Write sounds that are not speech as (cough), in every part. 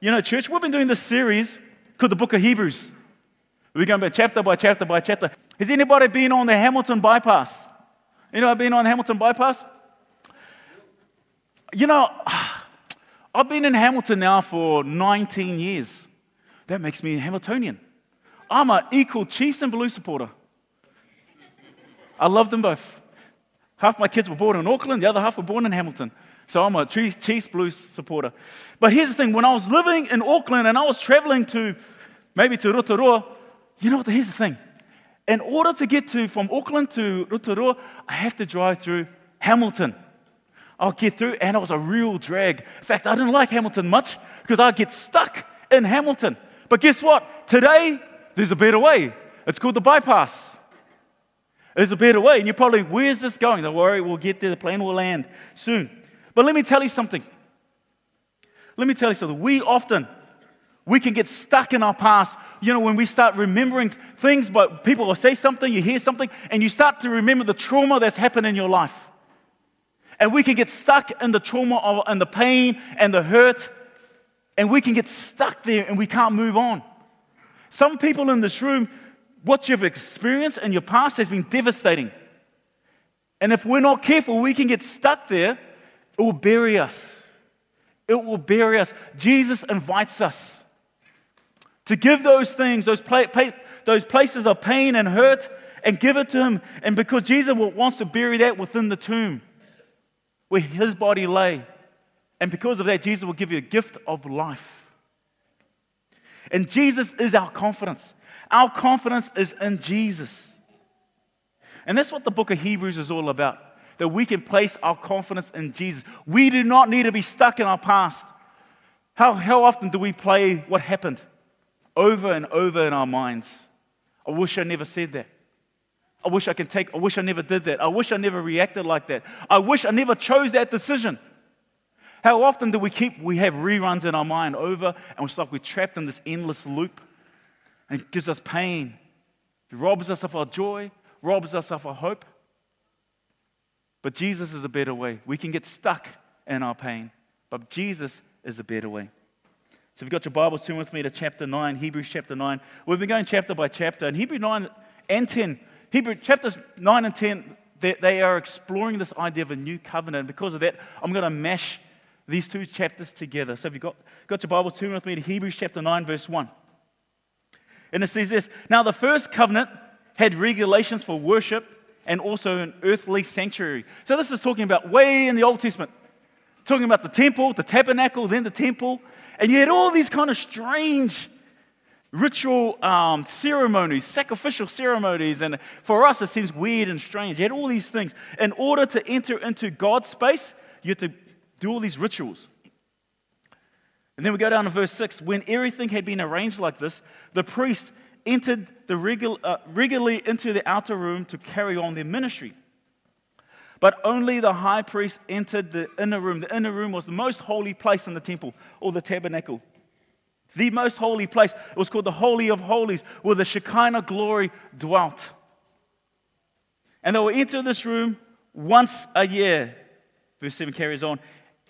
You know, church, we've been doing this series called the Book of Hebrews. We're going by chapter by chapter by chapter. Has anybody been on the Hamilton bypass? You know, I've been on Hamilton bypass. You know, (sighs) I've been in Hamilton now for 19 years. That makes me a Hamiltonian. I'm an equal Chiefs and Blue supporter. I love them both. Half my kids were born in Auckland, the other half were born in Hamilton. So I'm a Chiefs Blues supporter. But here's the thing when I was living in Auckland and I was traveling to maybe to Rotorua, you know what? Here's the thing. In order to get to from Auckland to Rotorua, I have to drive through Hamilton. I'll get through, and it was a real drag. In fact, I didn't like Hamilton much because I'd get stuck in Hamilton. But guess what? Today, there's a better way. It's called the bypass. There's a better way. And you're probably, where's this going? Don't worry, we'll get there. The plane will land soon. But let me tell you something. Let me tell you something. We often, we can get stuck in our past. You know, when we start remembering things, but people will say something, you hear something, and you start to remember the trauma that's happened in your life. And we can get stuck in the trauma of, and the pain and the hurt, and we can get stuck there and we can't move on. Some people in this room, what you've experienced in your past has been devastating. And if we're not careful, we can get stuck there. It will bury us. It will bury us. Jesus invites us to give those things, those, those places of pain and hurt, and give it to Him. And because Jesus wants to bury that within the tomb where His body lay. And because of that, Jesus will give you a gift of life. And Jesus is our confidence. Our confidence is in Jesus. And that's what the book of Hebrews is all about that we can place our confidence in Jesus. We do not need to be stuck in our past. How, how often do we play what happened over and over in our minds? I wish I never said that. I wish I can take, I wish I never did that. I wish I never reacted like that. I wish I never chose that decision. How often do we keep, we have reruns in our mind over and it's like we're trapped in this endless loop and it gives us pain. It robs us of our joy, robs us of our hope. But Jesus is a better way. We can get stuck in our pain, but Jesus is a better way. So if you've got your Bibles, turn with me to chapter 9, Hebrews chapter 9. We've been going chapter by chapter, and Hebrews 9 and 10, Hebrew chapters 9 and 10, they, they are exploring this idea of a new covenant. And because of that, I'm going to mash these two chapters together. So if you've got, got your Bibles, turn with me to Hebrews chapter 9, verse 1. And it says this Now the first covenant had regulations for worship and also an earthly sanctuary. So this is talking about way in the Old Testament, talking about the temple, the tabernacle, then the temple. And you had all these kind of strange ritual um, ceremonies, sacrificial ceremonies. And for us, it seems weird and strange. You had all these things. In order to enter into God's space, you had to do all these rituals. And then we go down to verse 6. When everything had been arranged like this, the priest entered the regu- uh, regularly into the outer room to carry on their ministry. But only the high priest entered the inner room. The inner room was the most holy place in the temple or the tabernacle. The most holy place. It was called the Holy of Holies, where the Shekinah glory dwelt. And they will enter this room once a year. Verse 7 carries on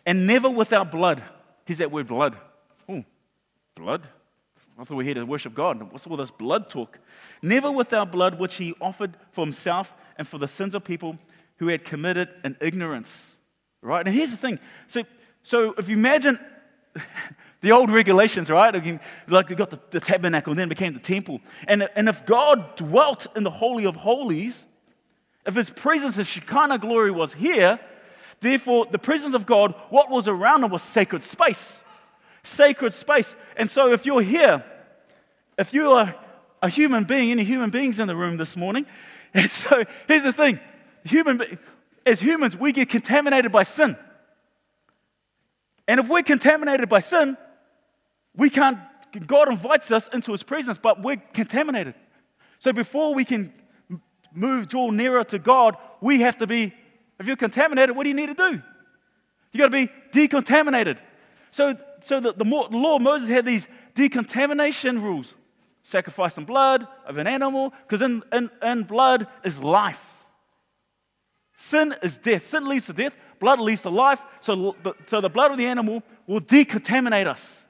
and never without blood. Here's that word blood. Oh, blood? I thought we were here to worship God. What's all this blood talk? Never without blood, which he offered for himself and for the sins of people who had committed in ignorance. Right? And here's the thing. So, so if you imagine (laughs) the old regulations, right? Like they got the, the tabernacle and then became the temple. And, and if God dwelt in the Holy of Holies, if his presence, his Shekinah glory was here, Therefore, the presence of God, what was around them was sacred space. Sacred space. And so, if you're here, if you are a human being, any human beings in the room this morning, (laughs) and so here's the thing human, as humans, we get contaminated by sin. And if we're contaminated by sin, we can't, God invites us into his presence, but we're contaminated. So before we can move, draw nearer to God, we have to be if you're contaminated, what do you need to do? You've got to be decontaminated. So, so the, the, law Moses had these decontamination rules sacrifice some blood of an animal, because in, in, in blood is life. Sin is death. Sin leads to death, blood leads to life. So, so the blood of the animal will decontaminate us.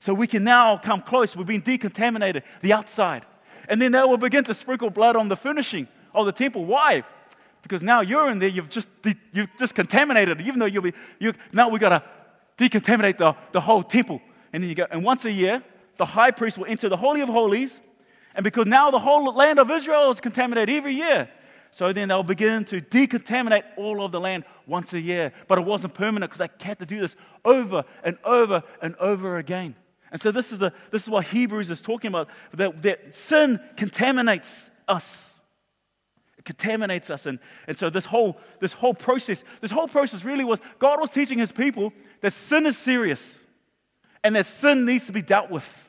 So we can now come close. We've been decontaminated, the outside. And then they will begin to sprinkle blood on the furnishing of the temple. Why? Because now you're in there, you've just, you've just contaminated it, even though you'll be, you, now we've got to decontaminate the, the whole temple. And then you go, and once a year, the high priest will enter the Holy of Holies. And because now the whole land of Israel is contaminated every year, so then they'll begin to decontaminate all of the land once a year. But it wasn't permanent because they had to do this over and over and over again. And so this is, the, this is what Hebrews is talking about that, that sin contaminates us. Contaminates us. And, and so this whole, this whole process, this whole process really was God was teaching his people that sin is serious and that sin needs to be dealt with.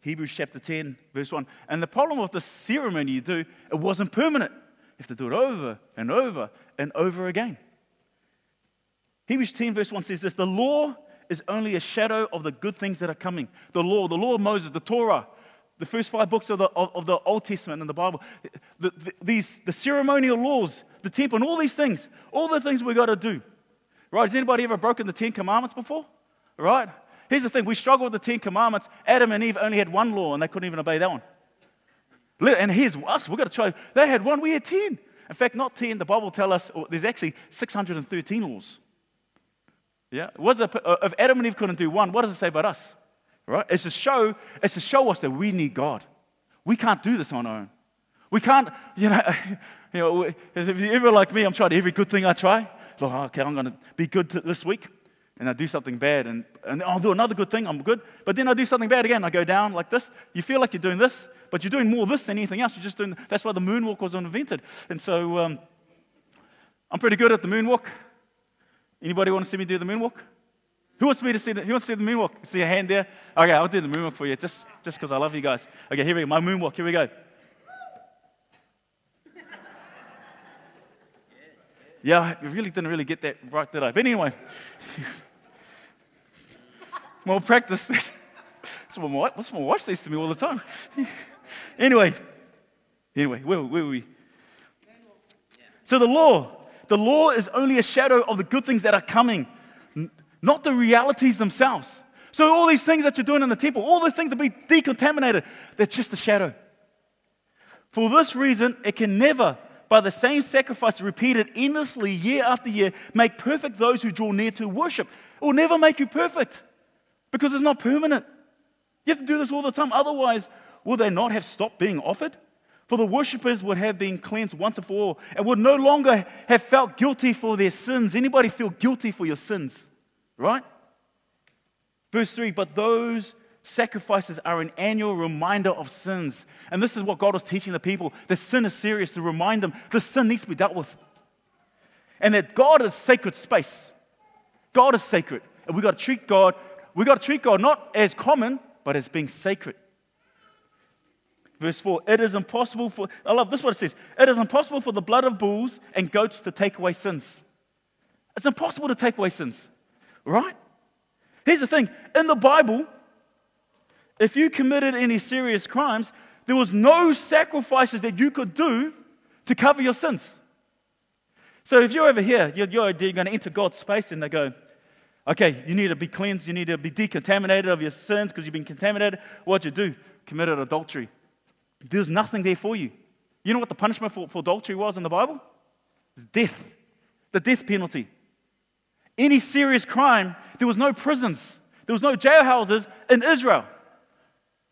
Hebrews chapter 10, verse 1. And the problem with the ceremony you do, it wasn't permanent. You have to do it over and over and over again. Hebrews 10, verse 1 says this The law is only a shadow of the good things that are coming. The law, the law of Moses, the Torah, the first five books of the, of, of the Old Testament and the Bible, the, the, these, the ceremonial laws, the temple, and all these things, all the things we've got to do. Right? Has anybody ever broken the Ten Commandments before? Right? Here's the thing we struggle with the Ten Commandments. Adam and Eve only had one law and they couldn't even obey that one. And here's us. We've got to try. They had one, we had 10. In fact, not 10. The Bible tells us there's actually 613 laws. Yeah? What's it, uh, if Adam and Eve couldn't do one, what does it say about us? Right? It's to show, it's to show us that we need God. We can't do this on our own. We can't, you know, (laughs) you know, if you're ever like me, I'm trying every good thing I try. Like, okay, I'm going to be good this week. And I do something bad, and, and I'll do another good thing, I'm good. But then I do something bad again. I go down like this. You feel like you're doing this, but you're doing more of this than anything else. You're just doing, that's why the moonwalk was invented. And so um, I'm pretty good at the moonwalk. Anybody want to see me do the moonwalk? Who wants me to see the, who wants to see the moonwalk? See a hand there? Okay, I'll do the moonwalk for you, just just because I love you guys. Okay, here we go. My moonwalk. Here we go. Yeah, I really didn't really get that right, did I? But anyway, (laughs) more practice. (laughs) That's what my, wife, that's what my wife says to me all the time. (laughs) anyway, anyway, where, where were we? So the law, the law is only a shadow of the good things that are coming, not the realities themselves. So, all these things that you're doing in the temple, all the things to be decontaminated, they're just a shadow. For this reason, it can never, by the same sacrifice repeated endlessly year after year, make perfect those who draw near to worship. It will never make you perfect because it's not permanent. You have to do this all the time. Otherwise, will they not have stopped being offered? For the worshippers would have been cleansed once and for all and would no longer have felt guilty for their sins. Anybody feel guilty for your sins? Right? Verse 3 But those sacrifices are an annual reminder of sins. And this is what God was teaching the people. The sin is serious to remind them the sin needs to be dealt with. And that God is sacred space. God is sacred. And we've got to treat God, we've got to treat God not as common, but as being sacred. Verse 4 It is impossible for, I love this what it says. It is impossible for the blood of bulls and goats to take away sins. It's impossible to take away sins, right? Here's the thing in the Bible, if you committed any serious crimes, there was no sacrifices that you could do to cover your sins. So if you're over here, you're, you're going to enter God's space and they go, okay, you need to be cleansed, you need to be decontaminated of your sins because you've been contaminated. What'd you do? Committed adultery. There's nothing there for you. You know what the punishment for, for adultery was in the Bible? It's death, the death penalty. Any serious crime, there was no prisons, there was no jailhouses in Israel.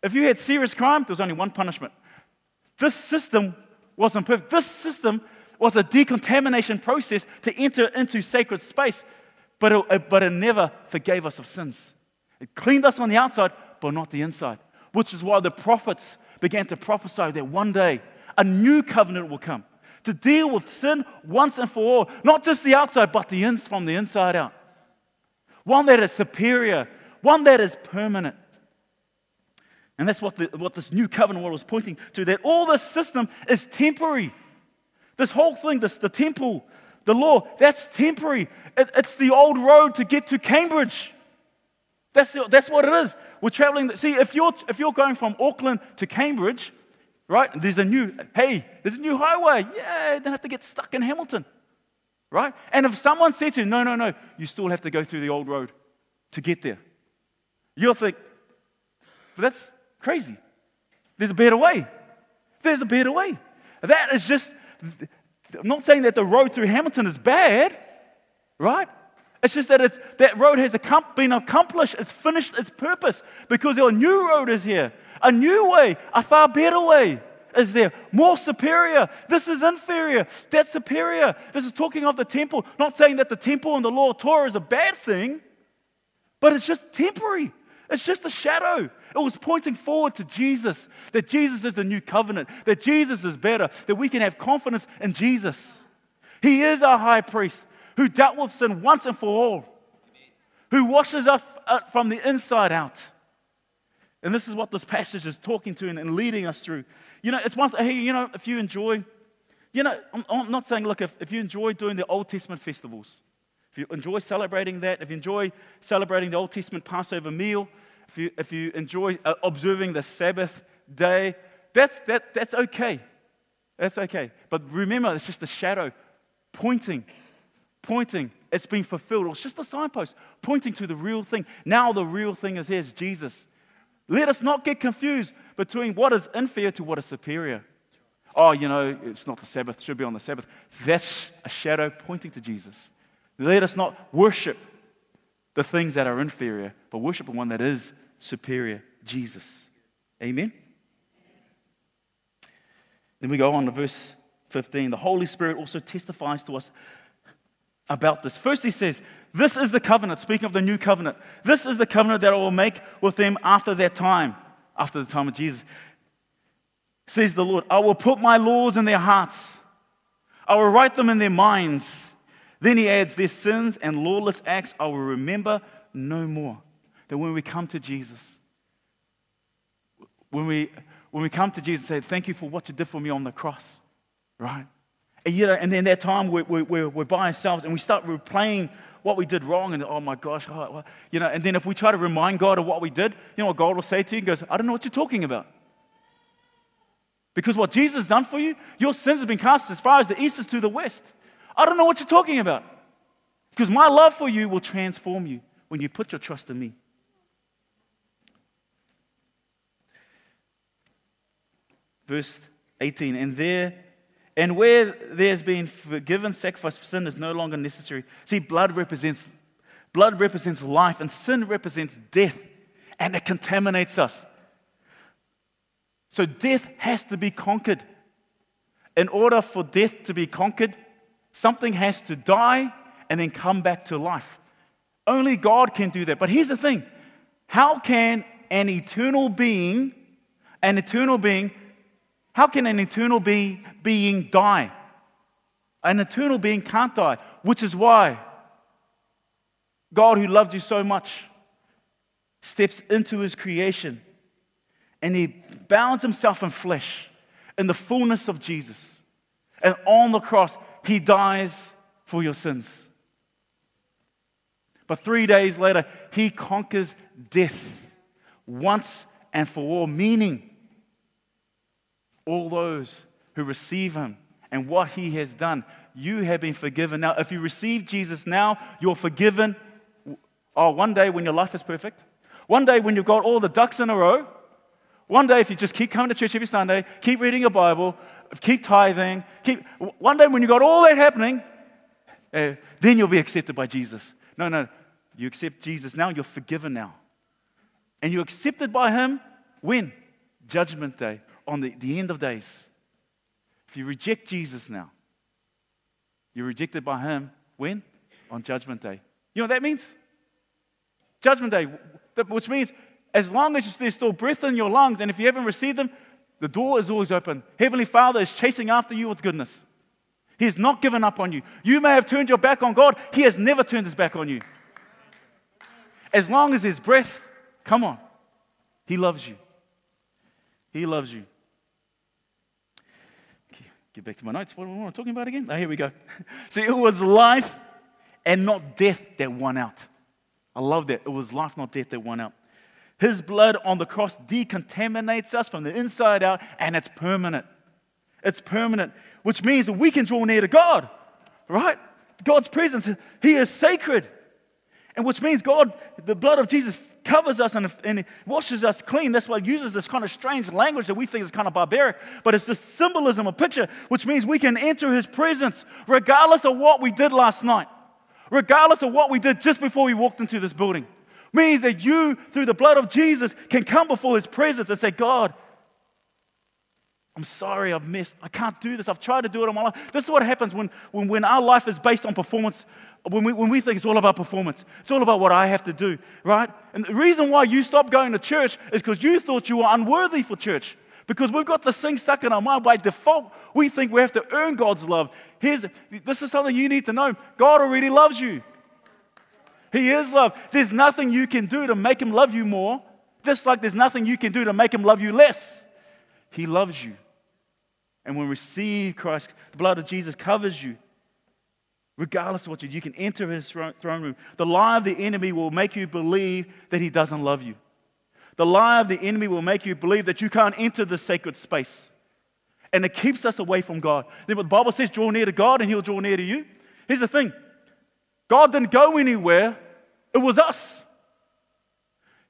If you had serious crime, there was only one punishment. This system wasn't perfect. This system was a decontamination process to enter into sacred space, but it, but it never forgave us of sins. It cleaned us on the outside, but not the inside, which is why the prophets began to prophesy that one day a new covenant will come to deal with sin once and for all, not just the outside, but the ins from the inside out. One that is superior, one that is permanent. And that's what, the, what this new covenant was pointing to that all this system is temporary. This whole thing, this, the temple, the law, that's temporary. It, it's the old road to get to Cambridge. That's, that's what it is. We're traveling. See, if you're, if you're going from Auckland to Cambridge, right, there's a new, hey, there's a new highway. Yeah, don't have to get stuck in Hamilton. right? And if someone said to you, no, no, no, you still have to go through the old road to get there, you'll think, but that's crazy. There's a better way. There's a better way. That is just, I'm not saying that the road through Hamilton is bad, right? It's just that it's, that road has been accomplished, it's finished its purpose because a new road is here. A new way, a far better way is there, more superior. This is inferior, that's superior. This is talking of the temple, not saying that the temple and the law of Torah is a bad thing, but it's just temporary. It's just a shadow. It was pointing forward to Jesus, that Jesus is the new covenant, that Jesus is better, that we can have confidence in Jesus. He is our high priest who dealt with sin once and for all, who washes us uh, from the inside out. And this is what this passage is talking to and leading us through. You know, it's one, hey, you know, if you enjoy, you know, I'm, I'm not saying, look, if, if you enjoy doing the Old Testament festivals, if you enjoy celebrating that, if you enjoy celebrating the Old Testament Passover meal, if you, if you enjoy uh, observing the Sabbath day, that's, that, that's okay. That's okay. But remember, it's just a shadow pointing, pointing. It's been fulfilled. It's just a signpost pointing to the real thing. Now the real thing is here, is Jesus. Let us not get confused between what is inferior to what is superior. Oh, you know, it's not the Sabbath, should be on the Sabbath. That's a shadow pointing to Jesus. Let us not worship the things that are inferior, but worship the one that is superior, Jesus. Amen? Then we go on to verse 15. The Holy Spirit also testifies to us about this. First, he says, This is the covenant, speaking of the new covenant. This is the covenant that I will make with them after that time, after the time of Jesus. Says the Lord, I will put my laws in their hearts, I will write them in their minds. Then he adds, Their sins and lawless acts I will remember no more. That when we come to Jesus, when we, when we come to Jesus and say, Thank you for what you did for me on the cross, right? And, you know, and then that time we're, we're, we're by ourselves and we start replaying what we did wrong and oh my gosh, oh, you know, and then if we try to remind God of what we did, you know what God will say to you? He goes, I don't know what you're talking about. Because what Jesus has done for you, your sins have been cast as far as the east is to the west. I don't know what you're talking about. Because my love for you will transform you when you put your trust in me. Verse 18, and there and where there's been forgiven sacrifice for sin is no longer necessary. See, blood represents blood represents life, and sin represents death, and it contaminates us. So death has to be conquered. In order for death to be conquered, something has to die and then come back to life. Only God can do that. But here's the thing how can an eternal being, an eternal being, how can an eternal be, being die? An eternal being can't die, which is why God, who loved you so much, steps into his creation and he bounds himself in flesh in the fullness of Jesus. And on the cross, he dies for your sins. But three days later, he conquers death once and for all, meaning all those who receive him and what he has done. You have been forgiven. Now, if you receive Jesus now, you're forgiven. Oh, one day when your life is perfect, one day when you've got all the ducks in a row, one day if you just keep coming to church every Sunday, keep reading your Bible, keep tithing, keep, one day when you've got all that happening, uh, then you'll be accepted by Jesus. No, no, you accept Jesus now, you're forgiven now. And you're accepted by him when? Judgment day on the, the end of days. If you reject Jesus now, you're rejected by Him when? On Judgment Day. You know what that means? Judgment Day, which means as long as there's still breath in your lungs, and if you haven't received them, the door is always open. Heavenly Father is chasing after you with goodness. He has not given up on you. You may have turned your back on God, He has never turned His back on you. As long as there's breath, come on. He loves you. He loves you. Get back to my notes. What am I talking about again? Oh, here we go. (laughs) See, it was life and not death that won out. I love that. It was life, not death that won out. His blood on the cross decontaminates us from the inside out, and it's permanent. It's permanent, which means that we can draw near to God, right? God's presence, He is sacred. And which means God, the blood of Jesus covers us and, and washes us clean. That's why He uses this kind of strange language that we think is kind of barbaric, but it's the symbolism, a picture, which means we can enter His presence regardless of what we did last night, regardless of what we did just before we walked into this building. Means that you, through the blood of Jesus, can come before His presence and say, God, I'm sorry, I've missed. I can't do this. I've tried to do it in my life. This is what happens when, when, when our life is based on performance when we, when we think it's all about performance, it's all about what I have to do, right? And the reason why you stopped going to church is because you thought you were unworthy for church. Because we've got this thing stuck in our mind by default, we think we have to earn God's love. Here's, this is something you need to know God already loves you. He is love. There's nothing you can do to make Him love you more, just like there's nothing you can do to make Him love you less. He loves you. And when we receive Christ, the blood of Jesus covers you regardless of what you do. You can enter his throne room. The lie of the enemy will make you believe that he doesn't love you. The lie of the enemy will make you believe that you can't enter the sacred space. And it keeps us away from God. Then what the Bible says, draw near to God and he'll draw near to you. Here's the thing God didn't go anywhere, it was us.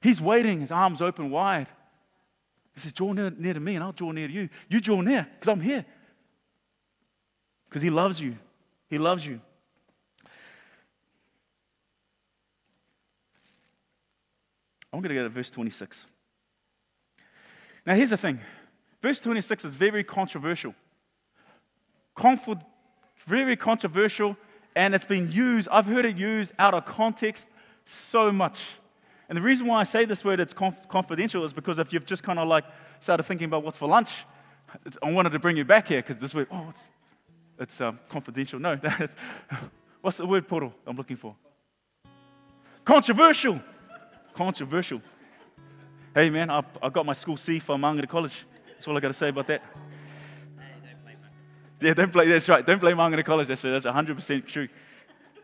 He's waiting, his arms open wide. He says, Draw near, near to me and I'll draw near to you. You draw near because I'm here. Because he loves you. He loves you. I'm going to go to verse 26. Now, here's the thing verse 26 is very controversial. Comfort, very controversial, and it's been used, I've heard it used out of context so much. And the reason why I say this word, it's conf- confidential, is because if you've just kind of like started thinking about what's for lunch, I wanted to bring you back here because this word, oh, it's, it's um, confidential. No, (laughs) what's the word portal I'm looking for? Controversial controversial. Hey, man, I, I got my school C from Mangere College. That's all I got to say about that. Yeah, don't blame, that's right. Don't blame Mangere College. That's, that's 100% true.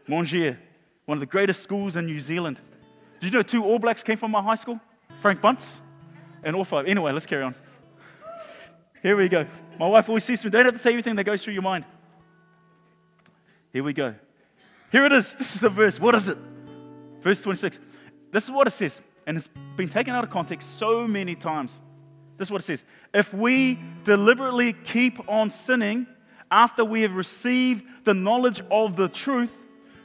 Mangere, one of the greatest schools in New Zealand. Did you know two All Blacks came from my high school? Frank Bunce and all five. Anyway, let's carry on. Here we go. My wife always says to me, don't have to say everything that goes through your mind. Here we go. Here it is. This is the verse. What is it? Verse 26. This is what it says, and it's been taken out of context so many times. This is what it says If we deliberately keep on sinning after we have received the knowledge of the truth,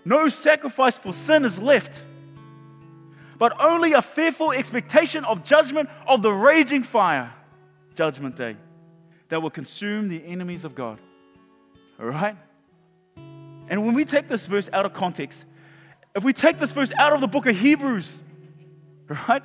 no sacrifice for sin is left, but only a fearful expectation of judgment of the raging fire, judgment day, that will consume the enemies of God. All right? And when we take this verse out of context, if we take this verse out of the book of Hebrews, right?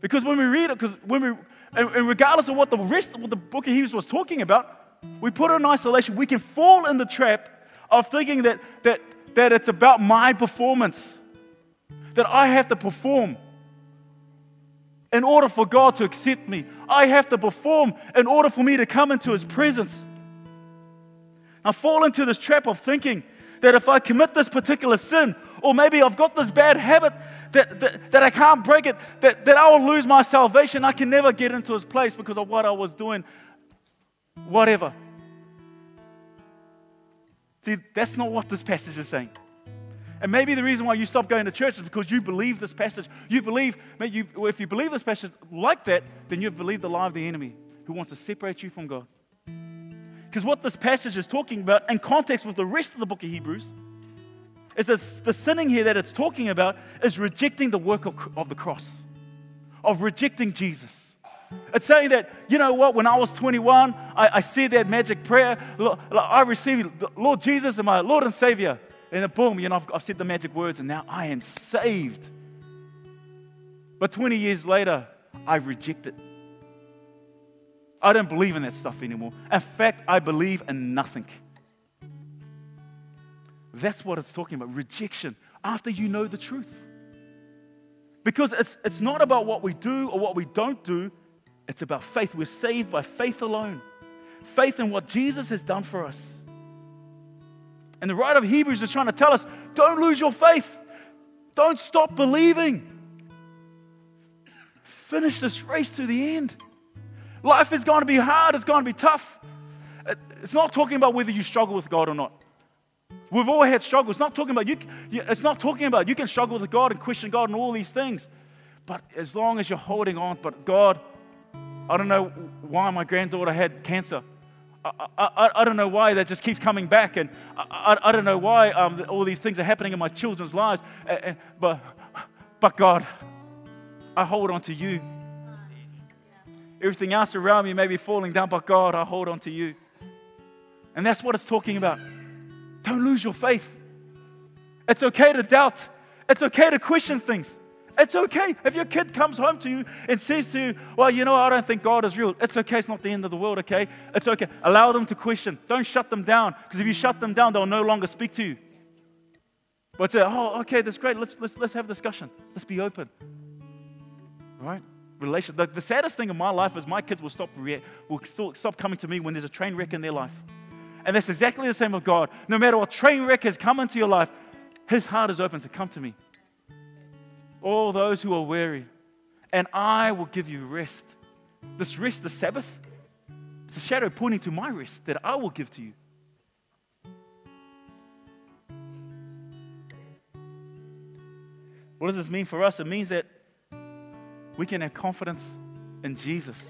Because when we read it, because when we, and regardless of what the rest of the book of Hebrews was talking about, we put it in isolation, we can fall in the trap of thinking that, that, that it's about my performance, that I have to perform in order for God to accept me. I have to perform in order for me to come into His presence. I fall into this trap of thinking that if I commit this particular sin, or maybe I've got this bad habit that, that, that I can't break it, that, that I will lose my salvation. I can never get into his place because of what I was doing. Whatever. See, that's not what this passage is saying. And maybe the reason why you stop going to church is because you believe this passage. You believe, you, if you believe this passage like that, then you've believed the lie of the enemy who wants to separate you from God. Because what this passage is talking about, in context with the rest of the book of Hebrews, is the sinning here that it's talking about is rejecting the work of, of the cross, of rejecting Jesus. It's saying that, you know what, when I was 21, I, I said that magic prayer. I received Lord Jesus as my Lord and Savior. And then boom, you know, I've, I've said the magic words and now I am saved. But 20 years later, I reject it. I don't believe in that stuff anymore. In fact, I believe in nothing. That's what it's talking about rejection after you know the truth. Because it's, it's not about what we do or what we don't do, it's about faith. We're saved by faith alone. Faith in what Jesus has done for us. And the writer of Hebrews is trying to tell us don't lose your faith, don't stop believing. Finish this race to the end. Life is going to be hard, it's going to be tough. It's not talking about whether you struggle with God or not. We've all had struggles. It's not talking about you. It's not talking about you can struggle with God and question God and all these things. But as long as you're holding on, but God, I don't know why my granddaughter had cancer. I, I, I, don't know why that just keeps coming back, and I, I, I don't know why um, all these things are happening in my children's lives. And but, but God, I hold on to you. Everything else around me may be falling down, but God, I hold on to you. And that's what it's talking about. Don't lose your faith. It's okay to doubt, it's okay to question things. It's okay. If your kid comes home to you and says to you, Well, you know, I don't think God is real, it's okay. It's not the end of the world, okay? It's okay. Allow them to question. Don't shut them down because if you shut them down, they'll no longer speak to you. But say, Oh, okay, that's great. Let's, let's, let's have a discussion. Let's be open. Right? Relation. The, the saddest thing in my life is my kids will stop, will stop coming to me when there's a train wreck in their life. And that's exactly the same with God. No matter what train wreck has come into your life, His heart is open to come to me all those who are weary, and I will give you rest. This rest, the Sabbath, it's a shadow pointing to my rest that I will give to you. What does this mean for us? It means that we can have confidence in Jesus.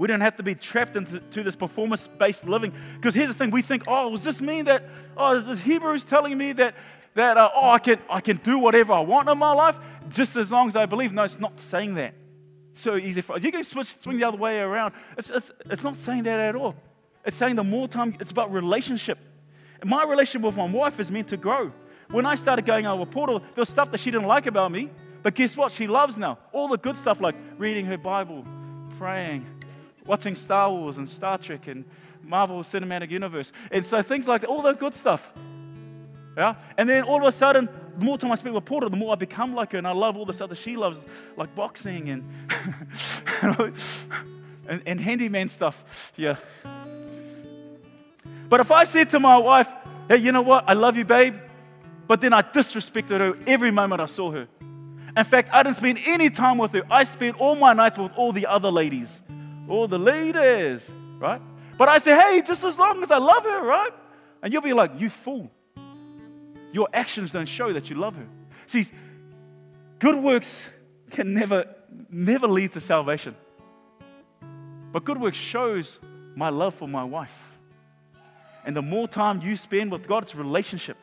We don't have to be trapped into this performance based living. Because here's the thing we think, oh, does this mean that, oh, is this Hebrews telling me that that, uh, oh, I can, I can do whatever I want in my life just as long as I believe. No, it's not saying that. So easy for you can switch, swing the other way around. It's, it's, it's not saying that at all. It's saying the more time, it's about relationship. My relationship with my wife is meant to grow. When I started going over Portal, there was stuff that she didn't like about me. But guess what? She loves now. All the good stuff like reading her Bible, praying, watching Star Wars and Star Trek and Marvel Cinematic Universe. And so things like that, all the good stuff. Yeah? And then all of a sudden, the more time I spend with Porter, the more I become like her. And I love all the stuff that she loves, like boxing and, (laughs) and, and handyman stuff. Yeah. But if I said to my wife, hey, you know what? I love you, babe. But then I disrespected her every moment I saw her. In fact, I didn't spend any time with her. I spent all my nights with all the other ladies, all the leaders, right? But I say, hey, just as long as I love her, right? And you'll be like, you fool. Your actions don't show that you love her. See, good works can never, never lead to salvation. But good works shows my love for my wife. And the more time you spend with God, it's a relationship.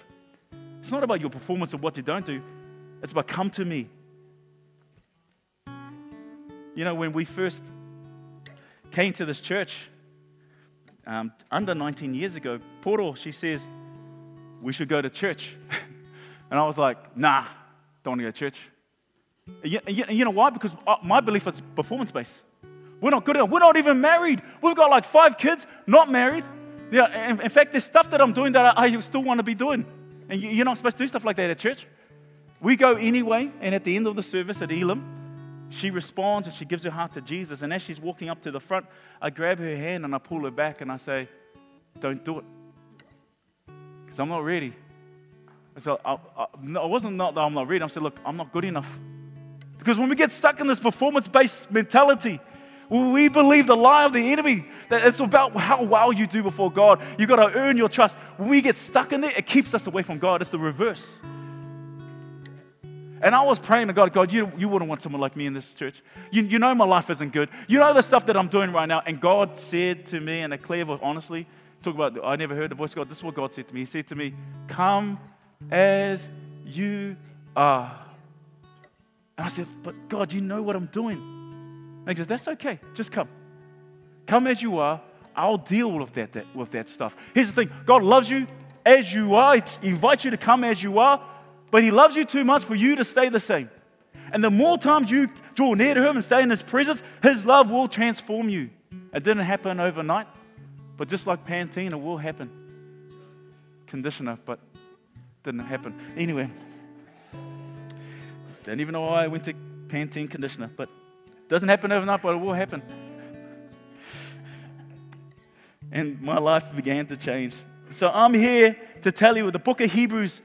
It's not about your performance of what you don't do. It's about come to me. You know, when we first came to this church, um, under 19 years ago, Portal, she says, we should go to church. (laughs) and I was like, nah, don't want to go to church. And you, you know why? Because uh, my belief is performance based. We're not good enough. We're not even married. We've got like five kids, not married. Yeah, in, in fact, there's stuff that I'm doing that I, I still want to be doing. And you, you're not supposed to do stuff like that at church. We go anyway, and at the end of the service at Elim, she responds and she gives her heart to Jesus. And as she's walking up to the front, I grab her hand and I pull her back and I say, Don't do it because I'm not ready. I, I, it wasn't not that I'm not ready. I said, look, I'm not good enough. Because when we get stuck in this performance based mentality, we believe the lie of the enemy that it's about how well you do before God. You've got to earn your trust. When we get stuck in it, it keeps us away from God. It's the reverse. And I was praying to God, God, you, you wouldn't want someone like me in this church. You, you know my life isn't good. You know the stuff that I'm doing right now. And God said to me in a clear voice, honestly, talk about, I never heard the voice of God. This is what God said to me. He said to me, Come as you are. And I said, But God, you know what I'm doing. And he goes, That's okay. Just come. Come as you are. I'll deal with that, that, with that stuff. Here's the thing God loves you as you are. He invites you to come as you are, but He loves you too much for you to stay the same. And the more times you draw near to Him and stay in His presence, His love will transform you. It didn't happen overnight. But just like Pantene, it will happen. Conditioner, but didn't happen. Anyway, don't even know why I went to Pantene conditioner, but doesn't happen overnight, but it will happen. And my life began to change. So I'm here to tell you the book of Hebrews,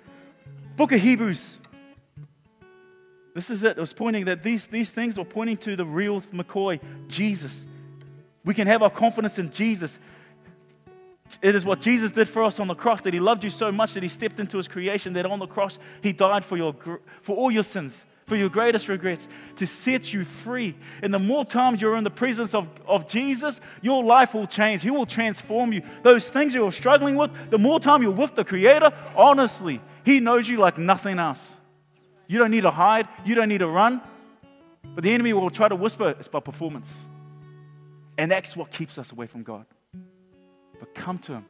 book of Hebrews. This is it. It was pointing that these, these things were pointing to the real McCoy, Jesus. We can have our confidence in Jesus. It is what Jesus did for us on the cross, that He loved you so much that He stepped into His creation, that on the cross He died for, your, for all your sins, for your greatest regrets, to set you free. And the more times you're in the presence of, of Jesus, your life will change. He will transform you. Those things you're struggling with, the more time you're with the Creator, honestly, He knows you like nothing else. You don't need to hide, you don't need to run. But the enemy will try to whisper it's about performance. And that's what keeps us away from God. But come to Him.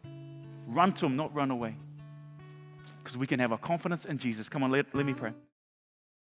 Run to Him, not run away. Because we can have our confidence in Jesus. Come on, let, let me pray.